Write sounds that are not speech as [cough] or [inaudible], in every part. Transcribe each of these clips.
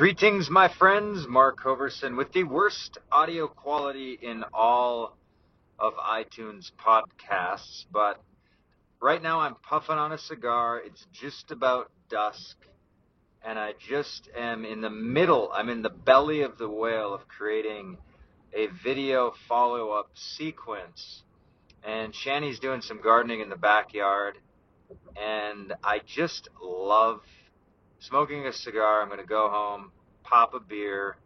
Greetings, my friends. Mark Hoverson with the worst audio quality in all of iTunes podcasts. But right now I'm puffing on a cigar. It's just about dusk. And I just am in the middle, I'm in the belly of the whale of creating a video follow up sequence. And Shanny's doing some gardening in the backyard. And I just love smoking a cigar. I'm going to go home, pop a beer,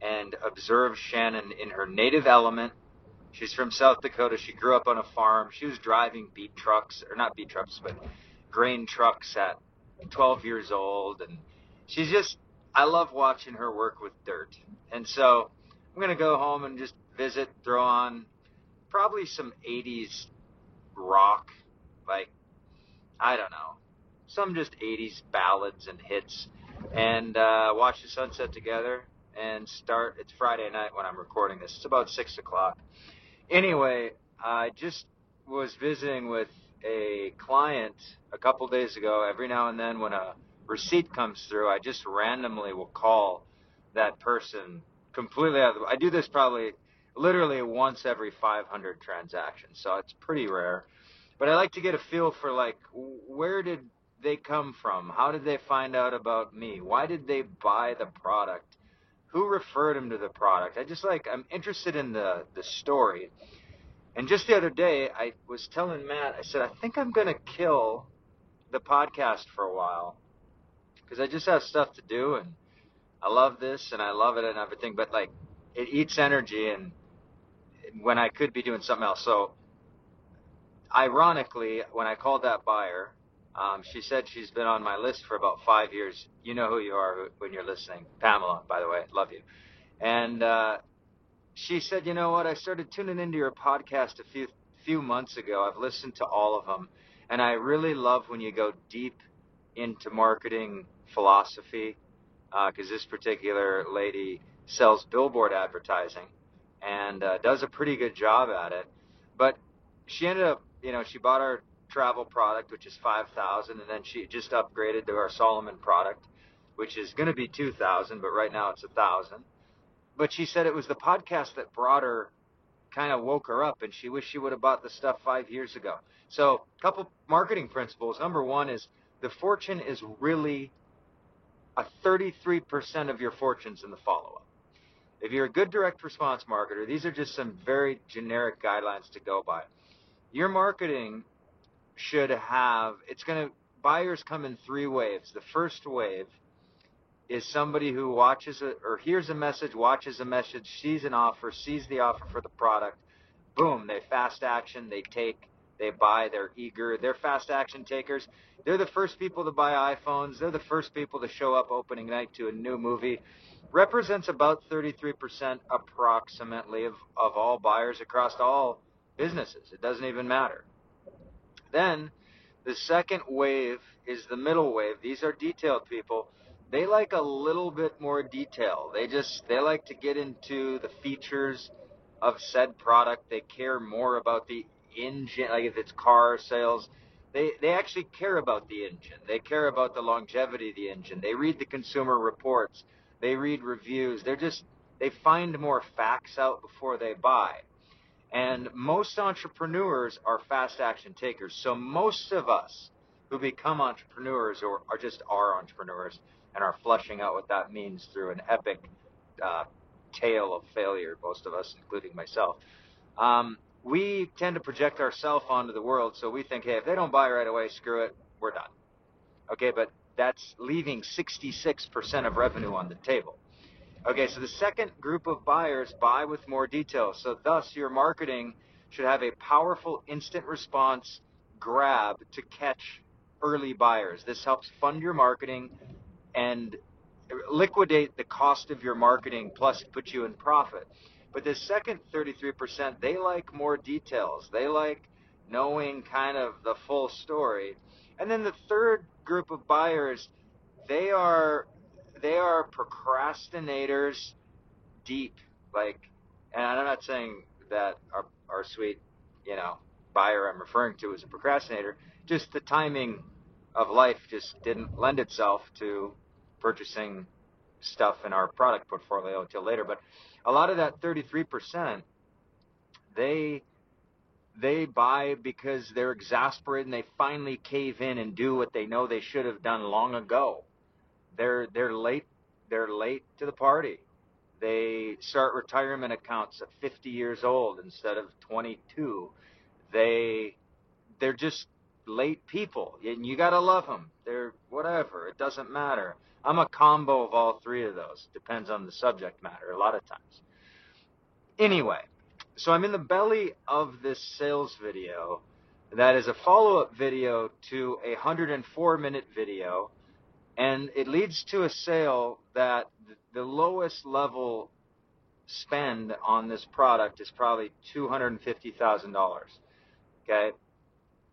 and observe Shannon in her native element. She's from South Dakota. She grew up on a farm. She was driving beet trucks, or not beet trucks, but grain trucks at 12 years old. And she's just, I love watching her work with dirt. And so I'm going to go home and just visit, throw on probably some 80s rock, like, I don't know, some just 80s ballads and hits, and uh, watch the sunset together and start. It's Friday night when I'm recording this. It's about 6 o'clock. Anyway, I just was visiting with a client a couple days ago. Every now and then, when a receipt comes through, I just randomly will call that person completely out of the, I do this probably literally once every 500 transactions, so it's pretty rare. But I like to get a feel for like where did they come from? How did they find out about me? Why did they buy the product? Who referred them to the product? I just like I'm interested in the the story. And just the other day, I was telling Matt, I said I think I'm gonna kill the podcast for a while because I just have stuff to do and I love this and I love it and everything, but like it eats energy and when I could be doing something else. So ironically, when I called that buyer, um, she said she's been on my list for about five years. You know who you are when you're listening. Pamela, by the way, love you. And uh, she said, you know what? I started tuning into your podcast a few few months ago. I've listened to all of them, and I really love when you go deep into marketing philosophy. Because uh, this particular lady sells billboard advertising and uh, does a pretty good job at it. But she ended up, you know, she bought our travel product, which is 5000 and then she just upgraded to our Solomon product, which is going to be 2000 but right now it's a 1000 But she said it was the podcast that brought her, kind of woke her up, and she wished she would have bought the stuff five years ago. So, a couple marketing principles. Number one is the fortune is really a 33% of your fortunes in the follow up. If you're a good direct response marketer, these are just some very generic guidelines to go by. Your marketing should have it's going to buyers come in three waves. The first wave is somebody who watches it or hears a message, watches a message, sees an offer, sees the offer for the product. Boom, they fast action, they take, they buy, they're eager. They're fast action takers. They're the first people to buy iPhones. They're the first people to show up opening night to a new movie. Represents about 33% approximately of, of all buyers across all businesses. It doesn't even matter. Then the second wave is the middle wave. These are detailed people. They like a little bit more detail. They just they like to get into the features of said product. They care more about the engine, like if it's car sales. They they actually care about the engine. They care about the longevity of the engine. They read the consumer reports. They read reviews. They're just they find more facts out before they buy. And most entrepreneurs are fast action takers. So most of us who become entrepreneurs or are just are entrepreneurs and are flushing out what that means through an epic uh, tale of failure, most of us, including myself, um, we tend to project ourselves onto the world. So we think, hey, if they don't buy right away, screw it, we're done. Okay, but that's leaving 66% of revenue on the table. Okay, so the second group of buyers buy with more details. So thus your marketing should have a powerful instant response grab to catch early buyers. This helps fund your marketing and liquidate the cost of your marketing plus put you in profit. But the second 33%, they like more details. They like knowing kind of the full story. And then the third group of buyers, they are they are procrastinators deep. Like, and I'm not saying that our our sweet, you know, buyer I'm referring to is a procrastinator. Just the timing of life just didn't lend itself to purchasing stuff in our product portfolio until later. But a lot of that 33%, they they buy because they're exasperated and they finally cave in and do what they know they should have done long ago. They're they're late they're late to the party. They start retirement accounts at 50 years old instead of 22. They they're just late people, and you gotta love them. They're whatever. It doesn't matter. I'm a combo of all three of those. Depends on the subject matter. A lot of times. Anyway, so I'm in the belly of this sales video that is a follow-up video to a 104 minute video and it leads to a sale that the lowest level spend on this product is probably $250,000 okay?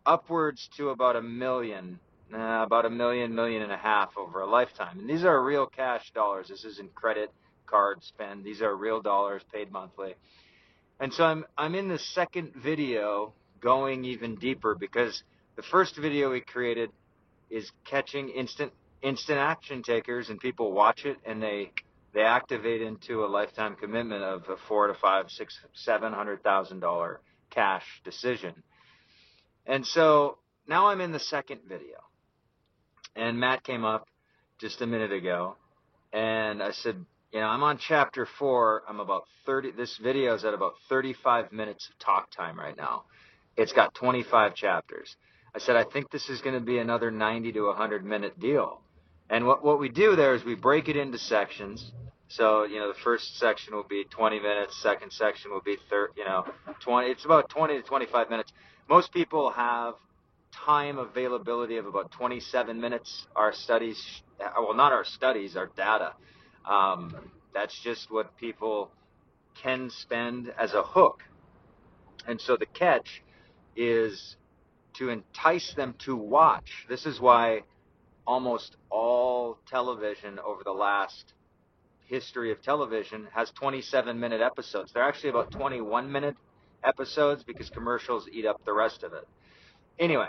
Upwards to about a million uh, about a million million and a half over a lifetime. And these are real cash dollars. This isn't credit card spend. These are real dollars paid monthly. And so I'm I'm in the second video going even deeper because the first video we created is catching instant instant action takers and people watch it and they they activate into a lifetime commitment of a four to five, six, seven hundred thousand dollar cash decision. And so now I'm in the second video. And Matt came up just a minute ago and I said, you know, I'm on chapter four. I'm about 30. This video is at about 35 minutes of talk time right now. It's got 25 chapters. I said, I think this is going to be another 90 to 100 minute deal. And what, what we do there is we break it into sections. So, you know, the first section will be 20 minutes, second section will be 30, you know, 20, it's about 20 to 25 minutes. Most people have time availability of about 27 minutes. Our studies, well, not our studies, our data um, that's just what people can spend as a hook. And so the catch is to entice them to watch. This is why almost all television over the last history of television has 27 minute episodes. They're actually about 21 minute episodes because commercials eat up the rest of it. Anyway,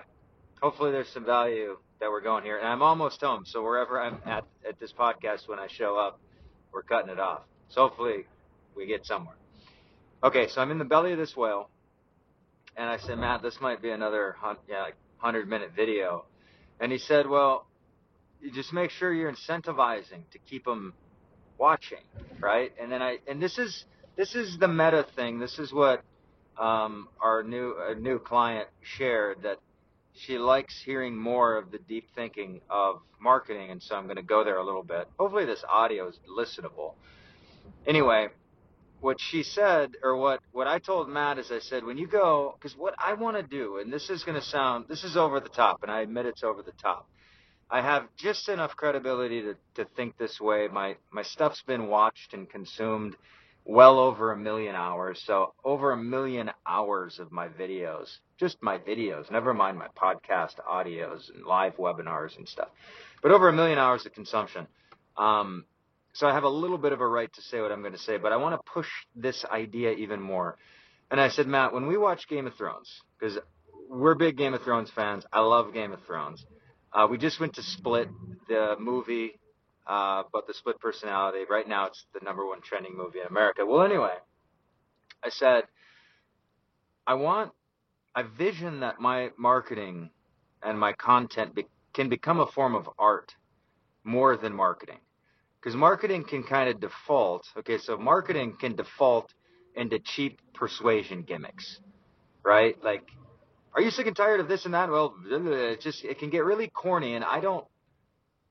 hopefully there's some value that we're going here. And I'm almost home, so wherever I'm at at this podcast when I show up, we're cutting it off. So hopefully we get somewhere. Okay, so I'm in the belly of this whale, and I said, Matt, this might be another yeah, like 100 minute video. And he said, well, you just make sure you're incentivizing to keep them watching, right? And then I, and this is, this is the meta thing. This is what um, our new, uh, new client shared that she likes hearing more of the deep thinking of marketing, and so I'm going to go there a little bit. Hopefully, this audio is listenable. Anyway, what she said, or what what I told Matt is, I said, when you go, because what I want to do, and this is going to sound, this is over the top, and I admit it's over the top. I have just enough credibility to, to think this way. My my stuff's been watched and consumed well over a million hours. So over a million hours of my videos, just my videos, never mind my podcast audios and live webinars and stuff, but over a million hours of consumption. Um, so I have a little bit of a right to say what I'm going to say, but I want to push this idea even more. And I said, Matt, when we watch Game of Thrones, because we're big Game of Thrones fans, I love Game of Thrones. Uh, we just went to Split, the movie uh, but the split personality, right now it's the number one trending movie in America. Well, anyway, I said, I want, I vision that my marketing and my content be, can become a form of art more than marketing. Because marketing can kind of default, okay, so marketing can default into cheap persuasion gimmicks, right? Like, are you sick and tired of this and that? Well, it just, it can get really corny, and I don't,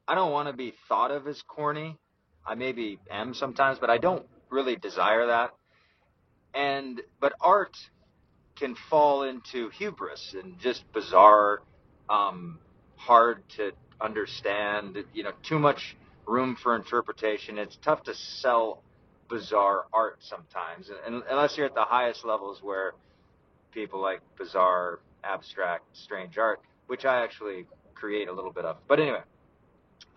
I don't want to be thought of as corny. I maybe am sometimes, but I don't really desire that. And but art can fall into hubris and just bizarre, um, hard to understand. You know, too much room for interpretation. It's tough to sell bizarre art sometimes, and, unless you're at the highest levels where people like bizarre, abstract, strange art, which I actually create a little bit of. But anyway.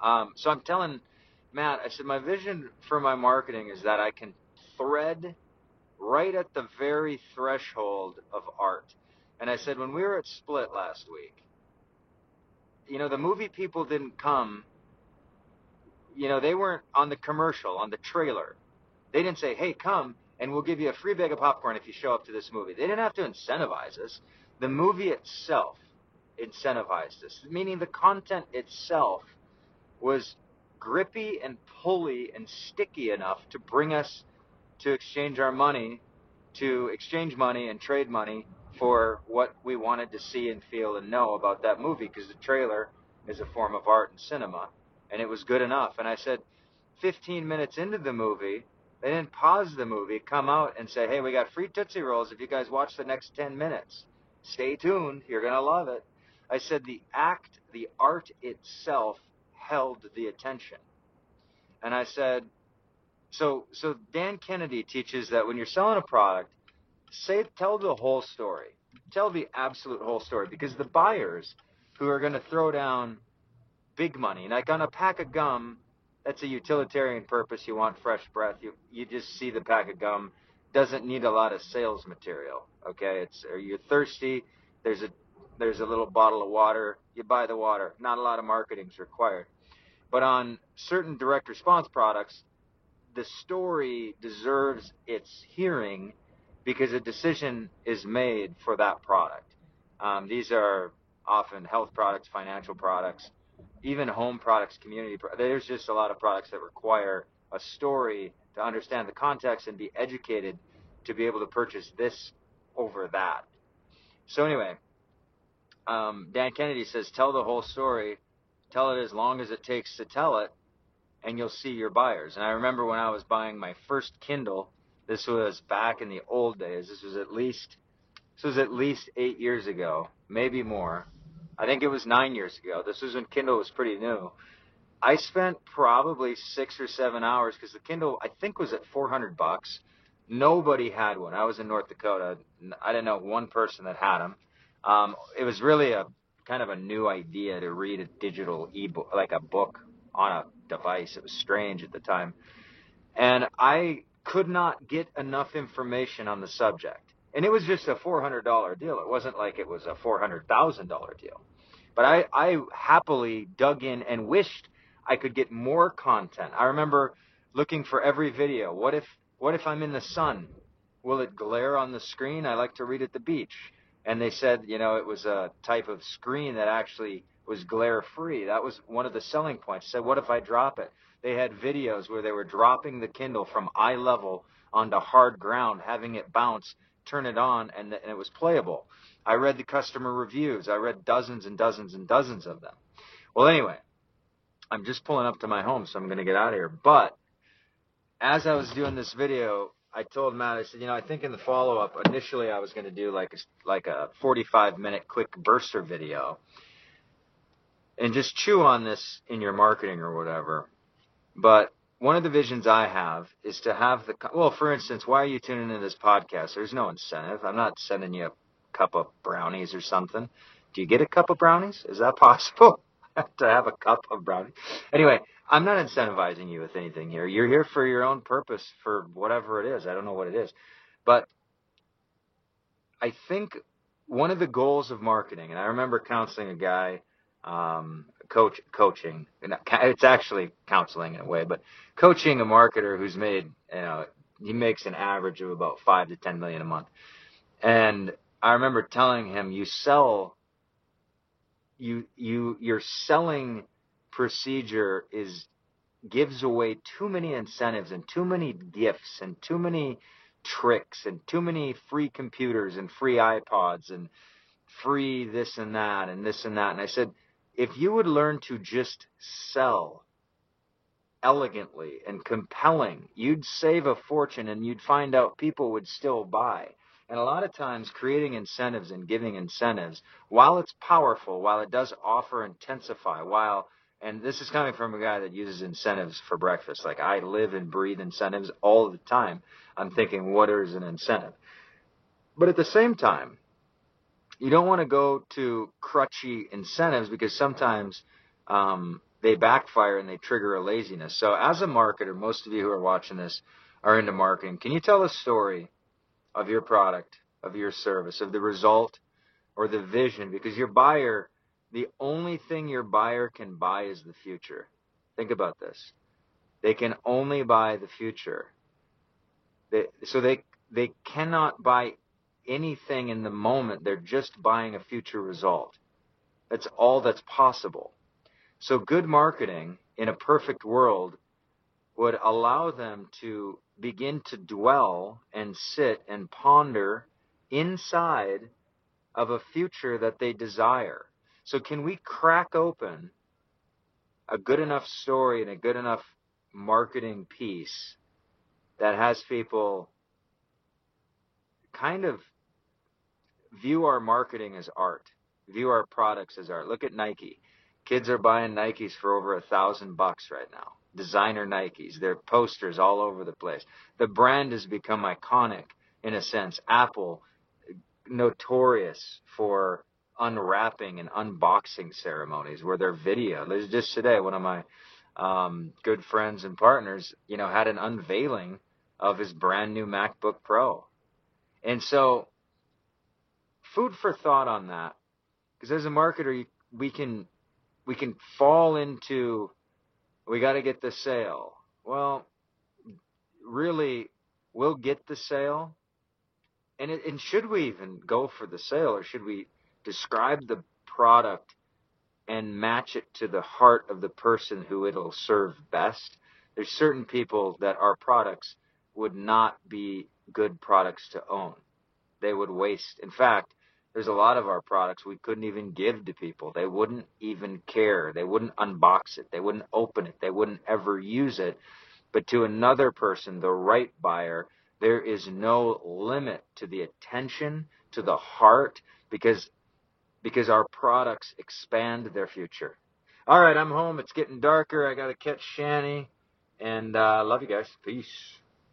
Um, so I'm telling Matt, I said, my vision for my marketing is that I can thread right at the very threshold of art. And I said, when we were at Split last week, you know, the movie people didn't come you know, they weren't on the commercial, on the trailer. They didn't say, hey, come and we'll give you a free bag of popcorn if you show up to this movie. They didn't have to incentivize us. The movie itself incentivized us, meaning the content itself was grippy and pulley and sticky enough to bring us to exchange our money, to exchange money and trade money for what we wanted to see and feel and know about that movie because the trailer is a form of art and cinema and it was good enough. And I said, 15 minutes into the movie, they didn't pause the movie, come out and say, hey, we got free Tootsie Rolls if you guys watch the next 10 minutes. Stay tuned. You're going to love it. I said the act, the art itself held the attention. And I said, so, so Dan Kennedy teaches that when you're selling a product, say, tell the whole story. Tell the absolute whole story because the buyers who are going to throw down big money, like on a pack of gum, that's a utilitarian purpose. You want fresh breath. You you just see the pack of gum. Doesn't need a lot of sales material. Okay, it's or you're thirsty. There's a there's a little bottle of water. You buy the water. Not a lot of marketing is required. But on certain direct response products, the story deserves its hearing because a decision is made for that product. Um, these are often health products, financial products, even home products, community. There's just a lot of products that require a story to understand the context and be educated to be able to purchase this over that. So anyway, um, Dan Kennedy says, tell the whole story, tell it as long as it takes to tell it, and you'll see your buyers. And I remember when I was buying my first Kindle, this was back in the old days. This was at least this was at least eight years ago, maybe more. I think it was nine years ago. This was when Kindle was pretty new. I spent probably six or seven hours because the Kindle I think was at 400 bucks. Nobody had one. I was in North Dakota. I didn't know one person that had them. Um, it was really a kind of a new idea to read a digital ebook, like a book on a device. It was strange at the time, and I could not get enough information on the subject. And it was just a $400 deal. It wasn't like it was a $400,000 deal. But I, I happily dug in and wished I could get more content. I remember looking for every video. What if what if I'm in the sun? Will it glare on the screen? I like to read at the beach. And they said, you know, it was a type of screen that actually was glare free. That was one of the selling points. Said, what if I drop it? They had videos where they were dropping the Kindle from eye level onto hard ground, having it bounce, turn it on, and, and it was playable. I read the customer reviews. I read dozens and dozens and dozens of them. Well, anyway, I'm just pulling up to my home, so I'm going to get out of here. But as I was doing this video, I told Matt, I said, you know, I think in the follow up, initially I was going to do like a, like a 45 minute quick burster video and just chew on this in your marketing or whatever. But one of the visions I have is to have the well, for instance, why are you tuning into this podcast? There's no incentive. I'm not sending you a cup of brownies or something. Do you get a cup of brownies? Is that [laughs] possible? [laughs] to have a cup of brownies? Anyway, I'm not incentivizing you with anything here. You're here for your own purpose, for whatever it is. I don't know what it is, but I think one of the goals of marketing, and I remember counseling a guy um, coach coaching. It's actually counseling in a way, but coaching a marketer who's made you know he makes an average of about five to ten million a month. And I remember telling him, you sell you you your selling procedure is gives away too many incentives and too many gifts and too many tricks and too many free computers and free iPods and free this and that and this and that. And I said, if you would learn to just sell elegantly and compelling, you'd save a fortune and you'd find out people would still buy. And a lot of times, creating incentives and giving incentives, while it's powerful, while it does offer intensify, while and this is coming from a guy that uses incentives for breakfast. Like I live and breathe incentives all the time. I'm thinking, what is an incentive? But at the same time, you don't want to go to crutchy incentives because sometimes um, they backfire and they trigger a laziness. So, as a marketer, most of you who are watching this are into marketing. Can you tell a story of your product, of your service, of the result or the vision? Because your buyer, the only thing your buyer can buy is the future. Think about this. They can only buy the future. They, so they they cannot buy anything in the moment. They're just buying a future result. That's all that's possible. So good marketing in a perfect world would allow them to begin to dwell and sit and ponder inside of a future that they desire. So can we crack open a good enough story and a good enough marketing piece that has people kind of view our marketing as art, view our products as art. Look at Nike. Kids are buying Nikes for over a thousand bucks right now. Designer Nikes. They're posters all over the place. The brand has become iconic in a sense. Apple, notorious for unwrapping and unboxing ceremonies where they're video. There's just today one of my um, good friends and partners, you know, had an unveiling of his brand new MacBook Pro. And so, food for thought on that, because as a marketer, we can we can fall into we got to get the sale. Well, really, we'll get the sale, and it, and should we even go for the sale, or should we describe the product and match it to the heart of the person who it'll serve best? There's certain people that our products would not be good products to own. They would waste. In fact, there's a lot of our products we couldn't even give to people. They wouldn't even care. They wouldn't unbox it. They wouldn't open it. They wouldn't ever use it. But to another person, the right buyer, there is no limit to the attention, to the heart, because because our products expand their future. All right, I'm home. It's getting darker. I got to catch Shanny. And uh, love you guys. Peace.